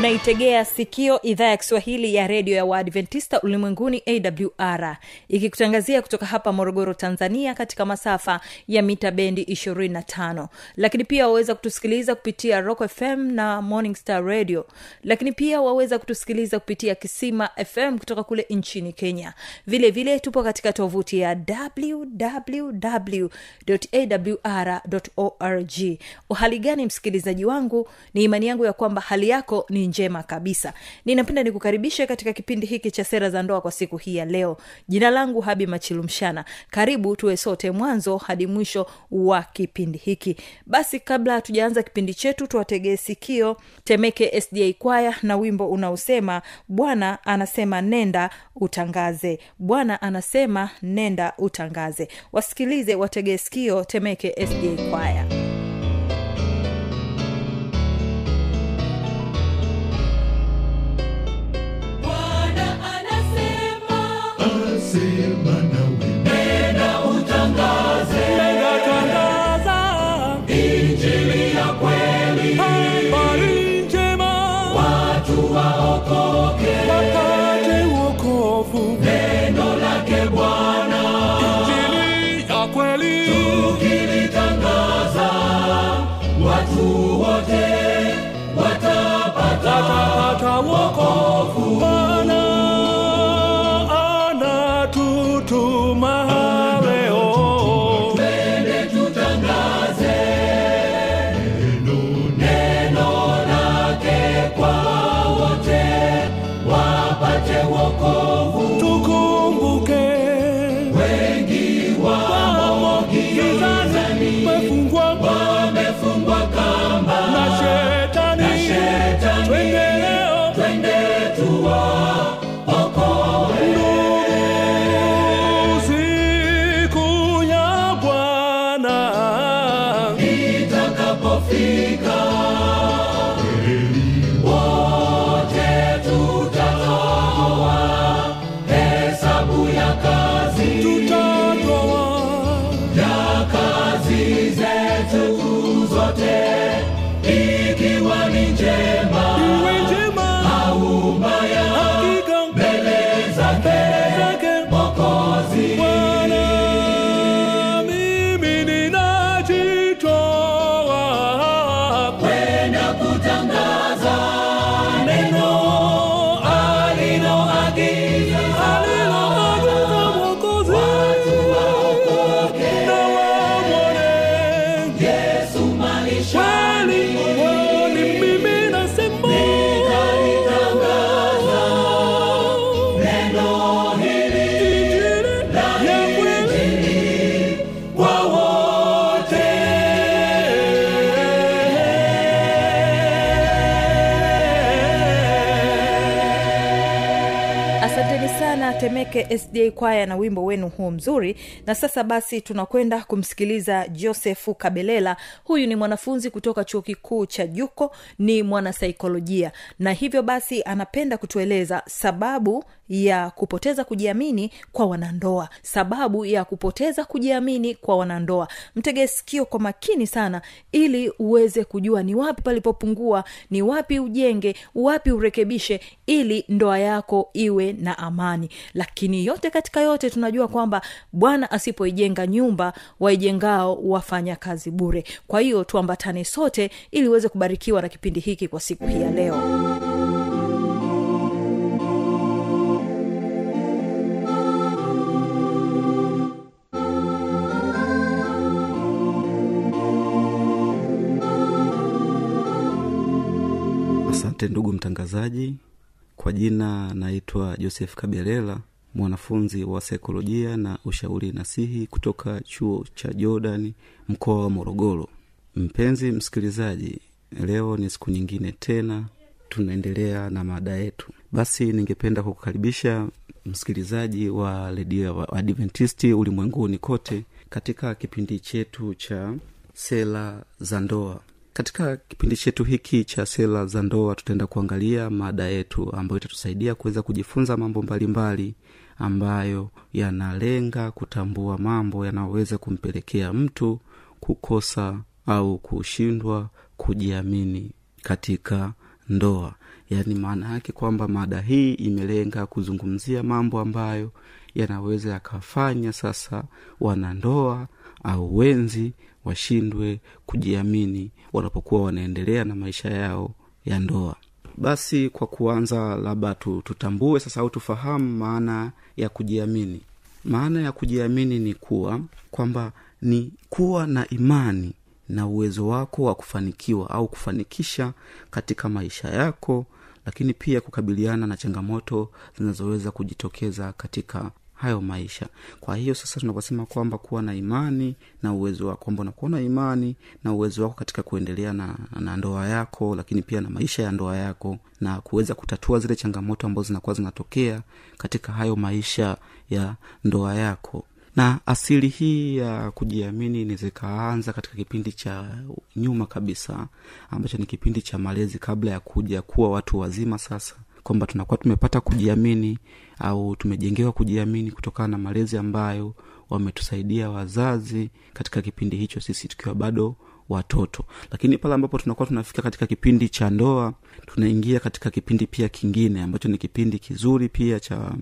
unaitegea sikio idhaa ya kiswahili ya redio ya waadventista ulimwenguni awr ikikutangazia kutoka hapa morogoro tanzania katika masafa ya mita bendi 25 lakini pia waweza kutusikiliza kupitia rock fm na morning star radio. Lakini pia waweza kutusikiliza kupitia kisima fm kutoka kule nchini kenya. Vile vile tupo katika tovuti ya www.awr.org uhali gani msikilizaji wangu? Ni imani yangu ya kwamba hali yako ni njema kabisa. Ninapenda nikukaribishe katika kipindi hiki cha sera za ndoa kwa siku hii ya leo. Jina langu habi machilumshana karibu tuwe sote mwanzo hadi mwisho wa kipindi hiki. Basi kabla hatujaanza kipindi chetu tuwategee sikio temeke sda kwaya na wimbo unaosema bwana anasema nenda utangaze. Bwana anasema nenda utangaze. Wasikilize wategee sikio temeke sda kwaya semana. Temeke sda kwaya na wimbo wenu huo mzuri. Na sasa basi tunakwenda kumsikiliza josefu kabelela. Huyu ni mwanafunzi kutoka chuo kikuu cha juko ni mwanasaikolojia. Na hivyo basi anapenda kutueleza sababu ya kupoteza kujiamini kwa wanandoa. Sababu ya kupoteza kujiamini kwa wanandoa. Mtege sikio kwa makini sana ili uweze kujua ni wapi palipopungua ni wapi ujenge wapi urekebishe ili ndoa yako iwe na amani. Lakini lakini yote katika yote tunajua kwamba bwana asipoijenga nyumba waijengao wafanya kazi bure. Kwa hiyo tuambatane sote ili uweze kubarikiwa na kipindi hiki kwa siku hii ya leo. Asante ndugu mtangazaji. Kwa jina naitwa joseph kabelela mwanafunzi wa saikolojia na ushauri nasihi kutoka chuo cha jordan mkoa wa morogoro. Mpenzi msikilizaji leo ni siku nyingine tena tunaendelea na mada yetu. Basi ningependa kukukaribisha msikilizaji wa redio ya adventisti ulimwenguni kote katika kipindi chetu cha sela za ndoa. Katika kipindi chetu hiki cha sela za ndoa tutaenda kuangalia mada yetu ambayo itatusaidia kuweza kujifunza mambo mbalimbali ambayo yanalenga kutambua mambo yanayoweza kumpelekea mtu kukosa au kushindwa kujiamini katika ndoa. Yaani maana yake kwamba mada hii imelenga kuzungumzia mambo ambayo yanaweza yakafanya sasa wanandoa au wenzi washindwe kujiamini wanapokuwa wanaendelea na maisha yao ya ndoa basi kwa kuanza labda tutambue sasa au tufahamu maana ya kujiamini. Maana ya kujiamini ni kuwa kwamba ni kuwa na imani na uwezo wako wa kufanikiwa au kufanikisha katika maisha yako lakini pia kukabiliana na changamoto zinazoweza kujitokeza katika hayo maisha. Kwa hiyo sasa tunaposema kwamba kuwa na imani na uwezo wako kwamba unakuwa na imani na uwezo wako katika kuendelea na, na ndoa yako lakini pia na maisha ya ndoa yako na kuweza kutatua zile changamoto ambazo zinakuwa zinatokea katika hayo maisha ya ndoa yako. Na asili hii ya kujiamini nizikaanza katika kipindi cha nyuma kabisa ambacho ni kipindi cha malezi kabla ya kuja kuwa watu wazima sasa kwamba tunakuwa tumepata kujiamini au tumejengewa kujiamini kutokana na malezi ambayo wametusaidia wazazi katika kipindi hicho sisi tukiwa bado watoto. Lakini pale ambapo tunakuwa tunafika katika kipindi cha ndoa tunaingia katika kipindi pia kingine ambacho ni kipindi kizuri pia cha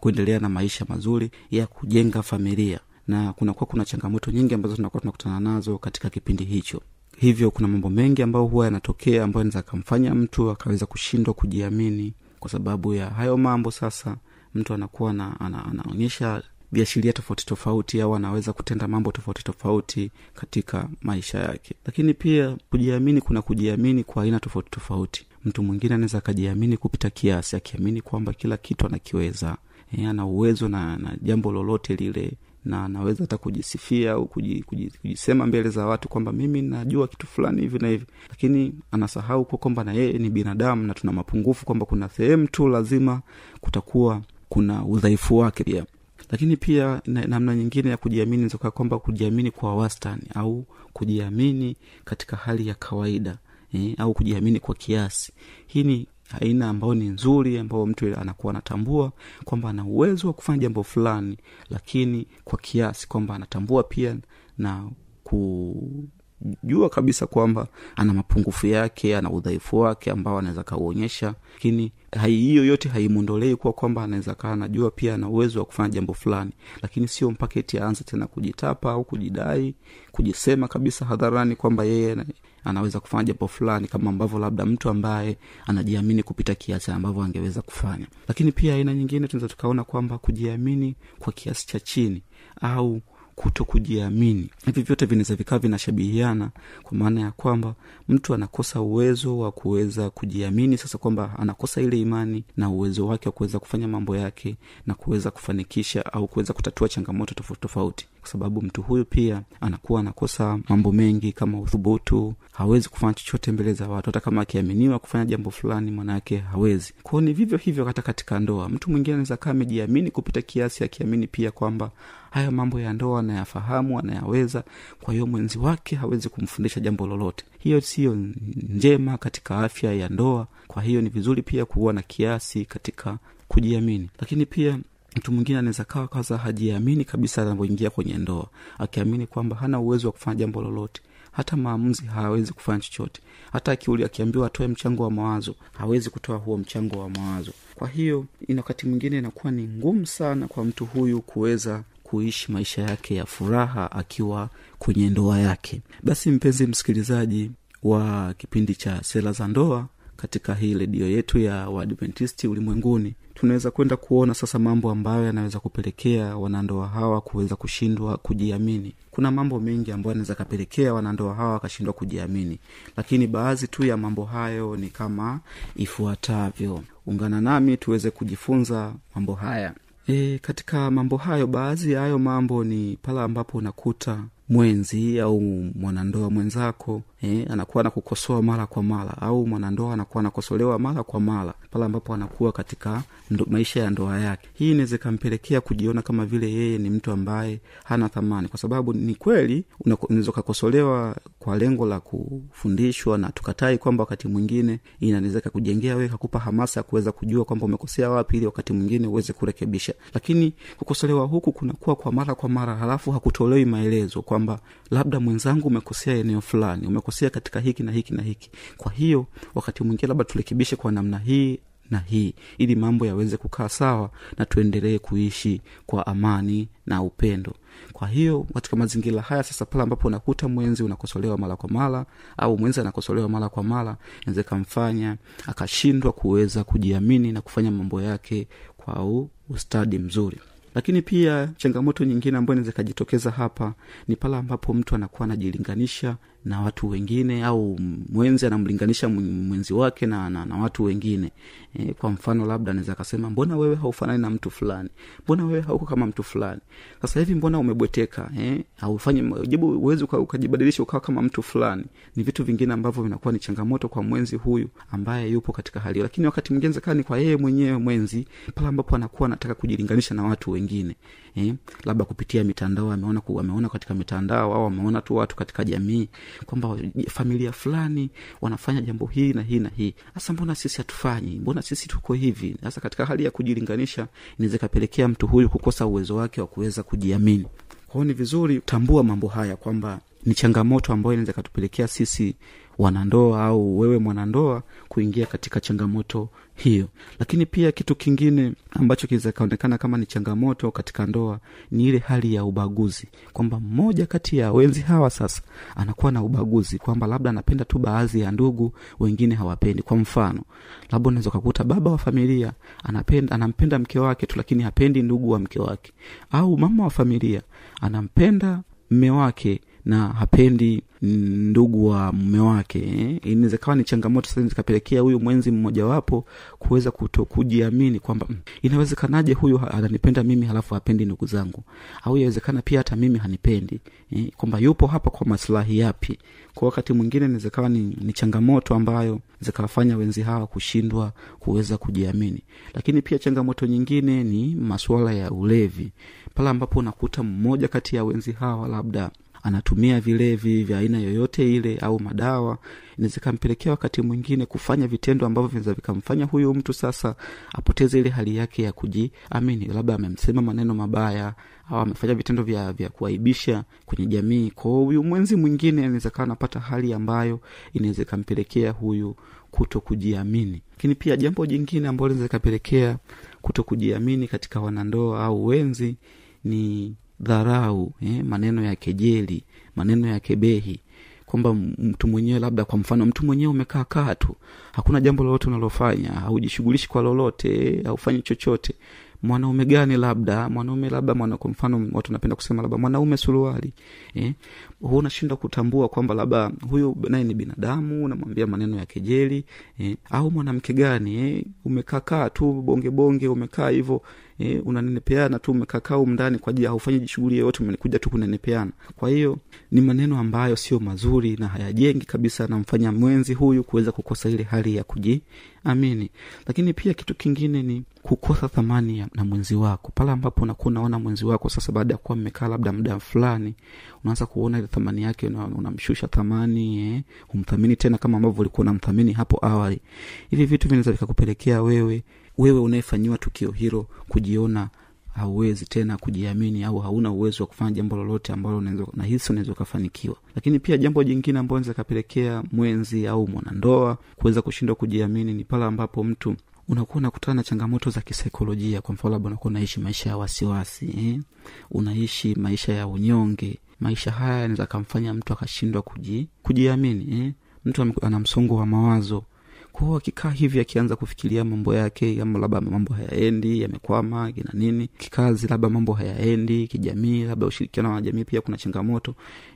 kuendelea na maisha mazuri ya kujenga familia. Na kunakuwa kuna changamoto nyingi ambazo tunakuwa tunakutana nazo katika kipindi hicho. Hivyo kuna mambo mengi ambayo huwa yanatokea ambayo anaweza akamfanya mtu akaweza kushindwa kujiamini kwa sababu ya hayo mambo sasa mtu anakuwa na, ana, anaonyesha viashiria tofauti tofauti au anaweza kutenda mambo tofauti tofauti katika maisha yake. Lakini pia kujiamini kuna kujiamini kwa aina tofauti tofauti. Mtu mwingine anaweza akajiamini kupita kiasi akiamini kwamba kila kitu anakiweza. E, ana uwezo na, na jambo lolote lile na anaweza hata kujisifia au kuji, kuji, kujisema mbele za watu kwamba mimi najua kitu fulani hivi na hivi. Lakini anasahau kuwa kwamba na yeye ni binadamu na tuna mapungufu kwamba kuna sehemu tu lazima kutakuwa kuna udhaifu wake pia. Lakini pia na, nyingine ya kujiamini zoka kwamba kujiamini kwa wastani au kujiamini katika hali ya kawaida eh, au kujiamini kwa kiasi. Hii ni aina ambayo ni nzuri ambayo mtu anakuwa anatambua kwamba ana uwezo wa kufanya jambo fulani lakini kwa kiasi kwamba anatambua pia na kujua kabisa kwamba ana mapungufu yake ana udhaifu wake ambao anaweza kauonyesha lakini hiyo yote haimwondolei kuwa kwamba anaweza kaa anajua pia ana uwezo wa kufanya jambo fulani. Lakini sio mpaka aanze tena kujitapa au kujidai kujisema kabisa hadharani kwamba yeye anaweza kufanya jambo fulani kama ambavyo labda mtu ambaye anajiamini kupita kiasi ambavyo angeweza kufanya. Lakini pia aina nyingine tunaweza tukaona kwamba kujiamini kwa kiasi cha chini au kuto kujiamini hivi vyote vinaweza vikawa vinashabihiana kwa maana ya kwamba mtu anakosa uwezo wa kuweza kujiamini sasa kwamba anakosa ile imani na uwezo wake wa kuweza kufanya mambo yake na kuweza kufanikisha au kuweza kutatua changamoto tofauti tofauti. Kwa sababu mtu huyu pia anakuwa anakosa mambo mengi kama uthubutu hawezi kufanya chochote mbele za watu. Hata kama akiaminiwa kufanya jambo fulani mwanayake hawezi. Kwao ni vivyo hivyo hata katika ndoa. Mtu mwingine anaweza kaa amejiamini kupita kiasi akiamini pia kwamba haya mambo ya ndoa anayafahamu anayaweza kwa hiyo mwenzi wake hawezi kumfundisha jambo lolote. Hiyo siyo njema katika afya ya ndoa kwa hiyo ni vizuri pia kuwa na kiasi katika kujiamini. Lakini pia mtu mwingine anaweza kawa kaza hajiamini kabisa anavyoingia kwenye ndoa akiamini kwamba hana uwezo wa kufanya jambo lolote. Hata maamuzi hawezi kufanya chochote. Hata akiuli akiambiwa atoe mchango wa mawazo hawezi kutoa huo mchango wa mawazo. Kwa hiyo wakati mwingine inakuwa ni ngumu sana kwa mtu huyu kuweza kuishi maisha yake ya furaha akiwa kwenye ndoa yake. Basi mpenzi msikilizaji wa kipindi cha sera za ndoa katika hii redio yetu ya waadventisti ulimwenguni tunaweza kwenda kuona sasa mambo ambayo yanaweza kupelekea wanandoa hawa kuweza kushindwa kujiamini. Kuna mambo mengi ambayo yanaweza kapelekea wanandoa hawa wakashindwa kujiamini lakini baadhi tu ya mambo hayo ni kama ifuatavyo. Ungana nami tuweze kujifunza mambo haya e, katika mambo hayo baadhi ya hayo mambo ni pale ambapo unakuta mwenzi au mwanandoa mwenzako eh, anakuwa anakukosoa mara kwa mara au mwanandoa anakuwa anakosolewa mara kwa mara pale ambapo anakuwa katika ndo, maisha ya ndoa yake. Hii inaweza ikampelekea kujiona kama vile yeye ni mtu ambaye hana thamani kwa sababu ni kweli unaweza ukakosolewa kwa lengo la kufundishwa na tukatai kwamba wakati mwingine inaweza kakujengea wewe kakupa hamasa ya kuweza kujua kwamba umekosea wapi ili wakati mwingine uweze kurekebisha. Lakini kukosolewa huku kunakuwa kwa mara kwa mara halafu hakutolewi maelezo kwamba labda mwenzangu umekosea eneo fulani umekosea katika hiki na hiki na hiki. Kwa hiyo wakati mwingine labda turekebishe kwa namna hii na hii ili mambo yaweze kukaa sawa na tuendelee kuishi kwa amani na upendo. Kwa hiyo katika mazingira haya sasa pale ambapo unakuta mwenzi unakosolewa mara kwa mara au mwenzi anakosolewa mara kwa mara naweza ikamfanya akashindwa kuweza kujiamini na kufanya mambo yake kwa ustadi mzuri. Lakini pia changamoto nyingine ambayo inaweza ikajitokeza hapa ni pale ambapo mtu anakuwa anajilinganisha na watu wengine au mwenzi anamlinganisha mwenzi wake na, na, na watu wengine. E, kwa mfano labda anaweza akasema mbona wewe haufanani na mtu fulani? Mbona wewe hauko kama mtu fulani? Sasa hivi mbona umebweteka e, aufanye jibu uwezi ukajibadilisha ukawa kama mtu fulani. Ni vitu vingine ambavyo vinakuwa ni changamoto kwa mwenzi huyu ambaye yupo katika hali lakini wakati mwingine zakani kwa yeye mwenyewe mwenzi pale ambapo anakuwa anataka kujilinganisha na watu wengine eh, labda kupitia mitandao ameona ameona katika mitandao au ameona tu watu katika jamii kwamba familia fulani wanafanya jambo hii na hii na hii. Hasa mbona sisi hatufanyi? Mbona sisi tuko hivi? Hasa katika hali ya kujilinganisha inaweza ikapelekea mtu huyu kukosa uwezo wake wa kuweza kujiamini. Kwao ni vizuri tambua mambo haya kwamba ni changamoto ambayo inaweza ikatupelekea sisi wanandoa au wewe mwanandoa kuingia katika changamoto hiyo. Lakini pia kitu kingine ambacho kinaweza kama ni changamoto katika ndoa ni ile hali ya ubaguzi. Kwamba mmoja kati ya wenzi hawa sasa anakuwa na ubaguzi kwamba labda anapenda tu baadhi ya ndugu wengine hawapendi. Kwa mfano labda unaweza ukakuta baba wa familia anapenda anampenda mke wake tu lakini hapendi ndugu wa mke wake. Au mama wa familia anampenda mme wake na hapendi ndugu wa mume wake eh? inaweza kawa ni changamoto sasa zikapelekea huyu mwenzi mmojawapo kuweza kuto kujiamini kwamba mm, inawezekanaje huyu ananipenda mimi halafu hapendi ndugu zangu au inawezekana pia hata mimi hanipendi eh? kwamba yupo hapa kwa maslahi yapi kwa wakati mwingine inaweza kawa ni, ni changamoto ambayo zikawafanya wenzi hawa kushindwa kuweza kujiamini lakini pia changamoto nyingine ni masuala ya ulevi pale ambapo unakuta mmoja kati ya wenzi hawa labda anatumia vilevi vya aina yoyote ile au madawa inaweza ikampelekea wakati mwingine kufanya vitendo ambavyo vinaweza vikamfanya huyu mtu sasa apoteze ile hali yake ya kujiamini. Labda amemsema maneno mabaya au amefanya vitendo vya vya kuaibisha kwenye jamii. Kwao huyu mwenzi mwingine anaweza kawa anapata hali ambayo inaweza ikampelekea huyu kuto kujiamini. Lakini pia jambo jingine ambalo linaweza ikapelekea kuto kujiamini katika wanandoa au wenzi ni dharau eh, maneno ya kejeli maneno ya kebehi kwamba mtu mwenyewe labda kwa mfano mtu mwenyewe umekaa kaa tu hakuna jambo lolote unalofanya haujishughulishi kwa lolote haufanyi chochote mwanaume gani labda mwanaume labda mwana kwa mfano watu napenda kusema labda mwanaume suruali eh? hu unashindwa kutambua kwamba labda huyu naye ni binadamu unamwambia maneno ya kejeli eh? au mwanamke gani eh? umekaakaa tu bonge bonge umekaa hivyo eh? unanenepeana tu umekaakaa umndani kwa ajili haufanyi shughuli yoyote umekuja tu kunenepeana kwa hiyo ni maneno ambayo sio mazuri na hayajengi kabisa anamfanya mwenzi huyu kuweza kukosa ile hali ya kujiamini. Lakini pia kitu kingine ni kukosa thamani na mwenzi wako. Pale ambapo unakuwa unaona mwenzi wako sasa baada ya kuwa mmekaa labda muda fulani unaanza kuona ile thamani yake unamshusha una thamani eh, humthamini tena kama ambavyo ulikuwa unamthamini hapo awali. Hivi vitu vinaweza vikakupelekea wewe wewe unayefanyiwa tukio hilo kujiona hauwezi tena kujiamini au hauna uwezo wa kufanya jambo lolote ambalo nahisi unaweza ukafanikiwa lakini pia jambo jingine ambalo naweza kapelekea mwenzi au mwanandoa kuweza kushindwa kujiamini ni pale ambapo mtu unakuwa unakutana na changamoto za kisaikolojia kwa mfano labda unakuwa unaishi maisha ya wasiwasi eh? unaishi maisha ya unyonge maisha haya yanaweza akamfanya mtu akashindwa kuji, kujiamini eh? mtu ana msongo wa mawazo kwao akikaa hivi akianza kufikiria mambo yake ama labda mambo hayaendi yamekwama kina nini kikazi labda mambo hayaendi kijamii labda ushirikiano wa jamii pia kuna changamoto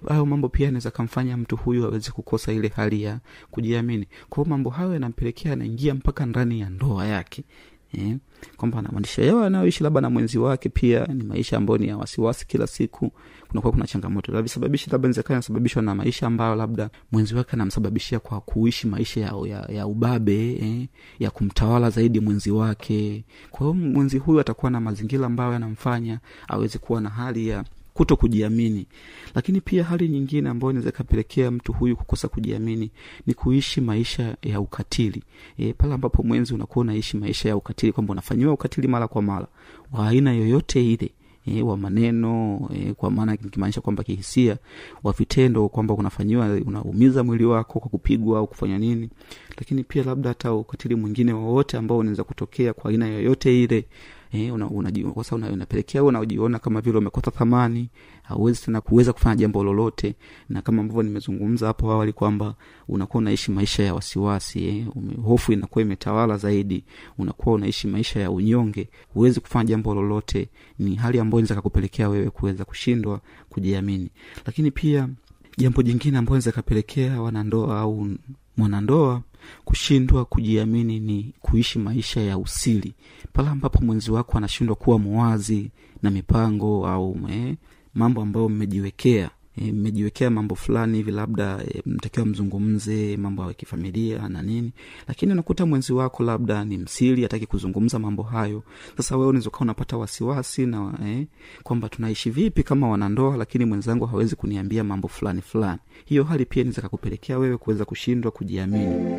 hayo mambo pia anaweza kamfanya mtu huyu aweze kukosa ile hali ya kujiamini. Kwao mambo hayo yanampelekea anaingia mpaka ndani ya ndoa yake eh, kwamba na maisha anayoishi labda na mwenzi wake pia ni maisha ambayo ni ya wasiwasi kila siku. Kunakuwa kuna changamoto. Labda labda nzekaa inasababishwa na maisha ambayo labda mwenzi wake anamsababishia kwa kuishi maisha ya, ya, ya ubabe eh, ya kumtawala zaidi mwenzi wake. Kwa hiyo mwenzi huyu atakuwa na mazingira ambayo yanamfanya aweze kuwa na hali ya kuto kujiamini lakini pia hali nyingine ambayo inaweza ikapelekea mtu huyu kukosa kujiamini ni kuishi maisha ya ukatili. E, pale ambapo mwenzi unakuwa unaishi maisha ya ukatili kwamba unafanyiwa ukatili mara kwa mara wa aina yoyote ile e, wa maneno e, kwa maana kimaanisha kwamba kihisia wa vitendo kwamba unafanyiwa unaumiza mwili wako kwa kupigwa au kufanya nini. Lakini pia labda hata ukatili mwingine wowote ambao unaweza kutokea kwa aina yoyote ile eh, una, una- unapelekea wewe unajiona kama vile umekosa thamani hauwezi tena kuweza kufanya jambo lolote. Na kama ambavyo nimezungumza hapo awali kwamba unakuwa unaishi maisha ya wasiwasi eh, ume, hofu inakuwa imetawala zaidi unakuwa unaishi maisha ya unyonge huwezi kufanya jambo lolote. Ni hali ambayo inaweza kakupelekea wewe kuweza kushindwa kujiamini. Lakini pia jambo jingine ambayo inaweza kapelekea wanandoa au mwanandoa kushindwa kujiamini ni kuishi maisha ya usiri. Pale ambapo mwenzi wako anashindwa kuwa mwazi na mipango au me, mambo ambayo mmejiwekea. eh, mmejiwekea mambo fulani hivi labda e, mtakiwa mzungumze mambo ya kifamilia na nini. Lakini unakuta mwenzi wako labda ni msiri hataki kuzungumza mambo hayo. Sasa wewe unaweza ukawa unapata wasiwasi na eh, kwamba tunaishi vipi kama wanandoa lakini mwenzangu hawezi kuniambia mambo fulani fulani. Hiyo hali pia inaweza kakupelekea wewe kuweza kushindwa kujiamini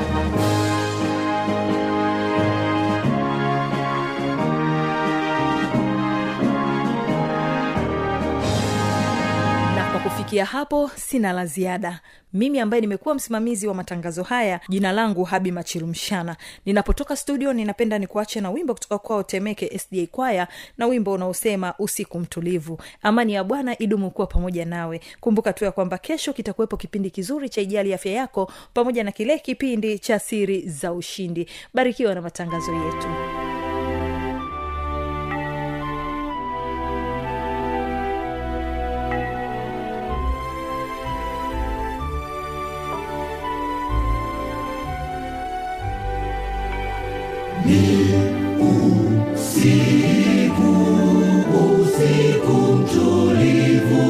kufikia hapo sina la ziada. Mimi ambaye nimekuwa msimamizi wa matangazo haya jina langu habi machilumshana ninapotoka studio ninapenda nikuache na wimbo kutoka kwao temeke sda kwaya na wimbo unaosema usiku mtulivu amani ya bwana idumu kuwa pamoja nawe. Kumbuka tu ya kwamba kesho kitakuwepo kipindi kizuri cha ijali afya yako pamoja na kile kipindi cha siri za ushindi. Barikiwa na matangazo yetu usiku mtulivu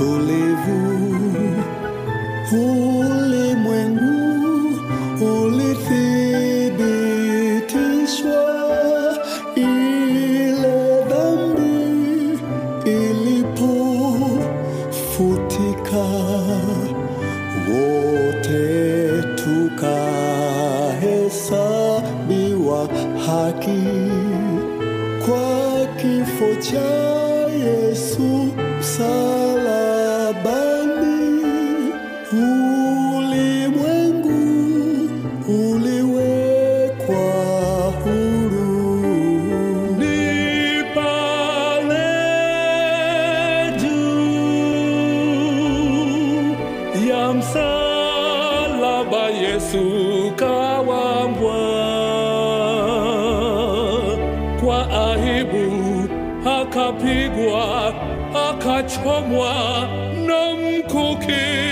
usiku mtulivu, kwa aibu, akapigwa, akachomwa na mkuki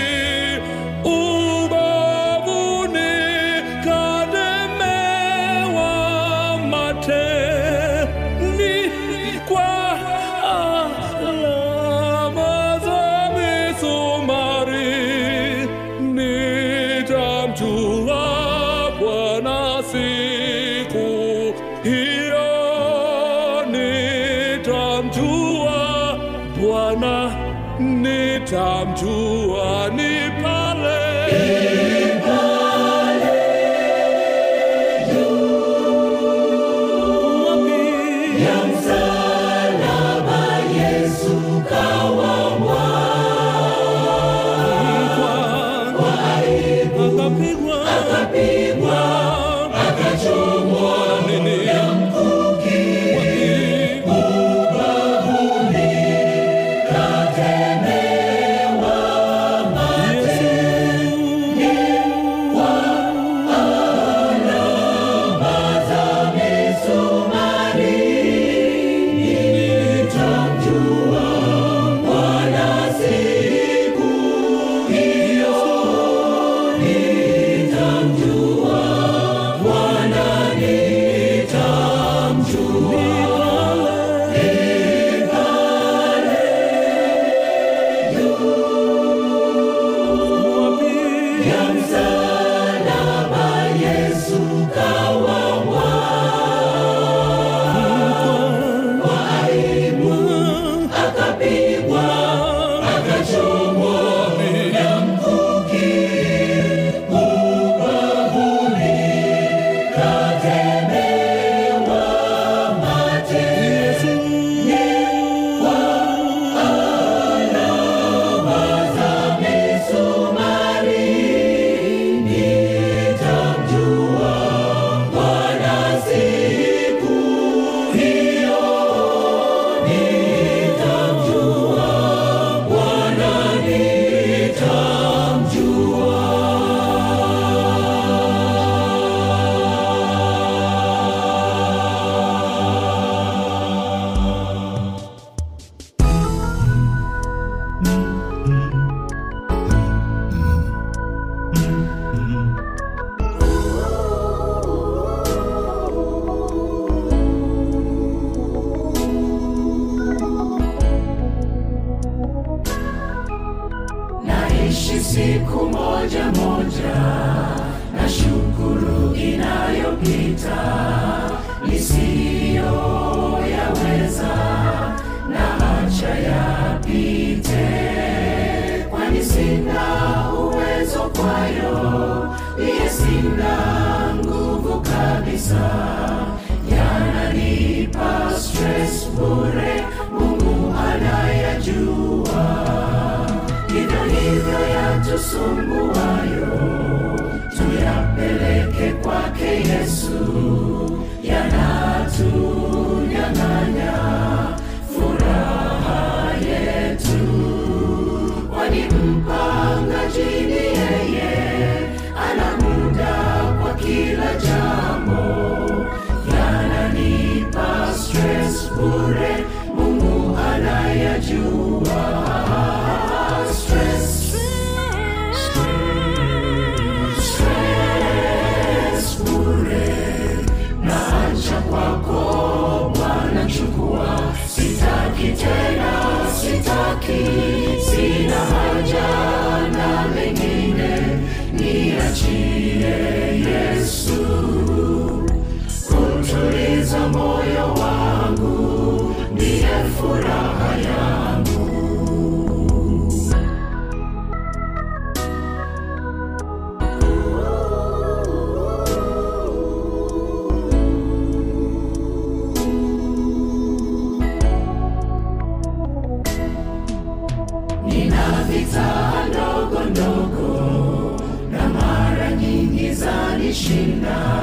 Krishna.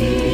peace.